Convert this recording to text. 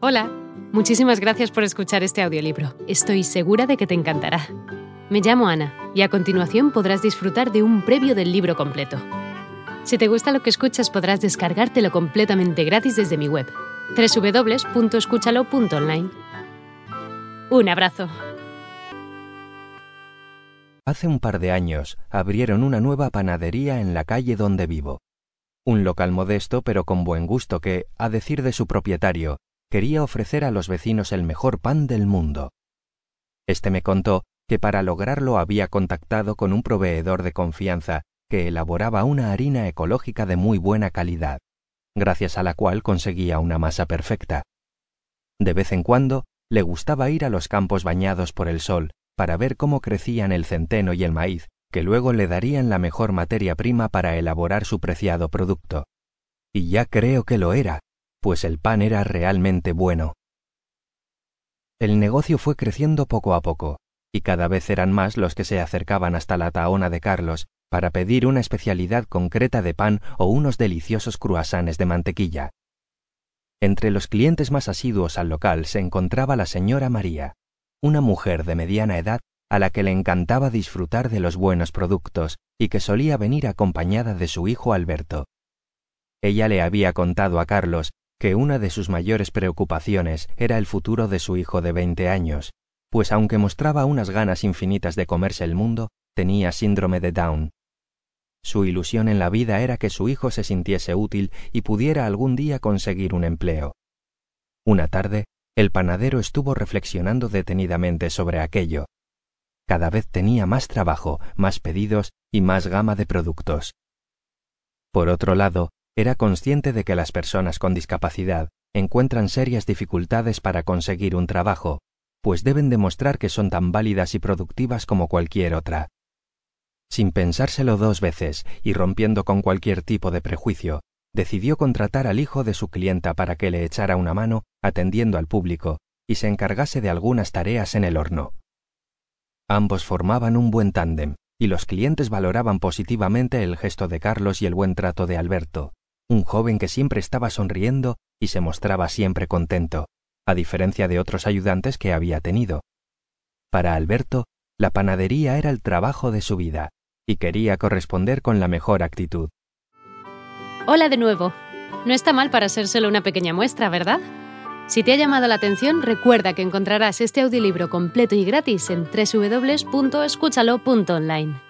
Hola, muchísimas gracias por escuchar este audiolibro. Estoy segura de que te encantará. Me llamo Ana y a continuación podrás disfrutar de un previo del libro completo. Si te gusta lo que escuchas podrás descargártelo completamente gratis desde mi web, www.escúchalo.online. Un abrazo. Hace un par de años abrieron una nueva panadería en la calle donde vivo. Un local modesto pero con buen gusto que, a decir de su propietario, quería ofrecer a los vecinos el mejor pan del mundo. Este me contó que para lograrlo había contactado con un proveedor de confianza que elaboraba una harina ecológica de muy buena calidad, gracias a la cual conseguía una masa perfecta. De vez en cuando le gustaba ir a los campos bañados por el sol para ver cómo crecían el centeno y el maíz, que luego le darían la mejor materia prima para elaborar su preciado producto. Y ya creo que lo era, pues el pan era realmente bueno. El negocio fue creciendo poco a poco, y cada vez eran más los que se acercaban hasta la taona de Carlos para pedir una especialidad concreta de pan o unos deliciosos cruasanes de mantequilla. Entre los clientes más asiduos al local se encontraba la señora María, una mujer de mediana edad a la que le encantaba disfrutar de los buenos productos y que solía venir acompañada de su hijo Alberto. Ella le había contado a Carlos que una de sus mayores preocupaciones era el futuro de su hijo de veinte años, pues aunque mostraba unas ganas infinitas de comerse el mundo, tenía síndrome de Down. Su ilusión en la vida era que su hijo se sintiese útil y pudiera algún día conseguir un empleo. Una tarde, el panadero estuvo reflexionando detenidamente sobre aquello. Cada vez tenía más trabajo, más pedidos y más gama de productos. Por otro lado, era consciente de que las personas con discapacidad encuentran serias dificultades para conseguir un trabajo, pues deben demostrar que son tan válidas y productivas como cualquier otra. Sin pensárselo dos veces y rompiendo con cualquier tipo de prejuicio, decidió contratar al hijo de su clienta para que le echara una mano atendiendo al público y se encargase de algunas tareas en el horno. Ambos formaban un buen tándem, y los clientes valoraban positivamente el gesto de Carlos y el buen trato de Alberto, un joven que siempre estaba sonriendo y se mostraba siempre contento, a diferencia de otros ayudantes que había tenido. Para Alberto, la panadería era el trabajo de su vida, y quería corresponder con la mejor actitud. Hola de nuevo. No está mal para ser solo una pequeña muestra, ¿verdad? Si te ha llamado la atención, recuerda que encontrarás este audiolibro completo y gratis en www.escúchalo.online.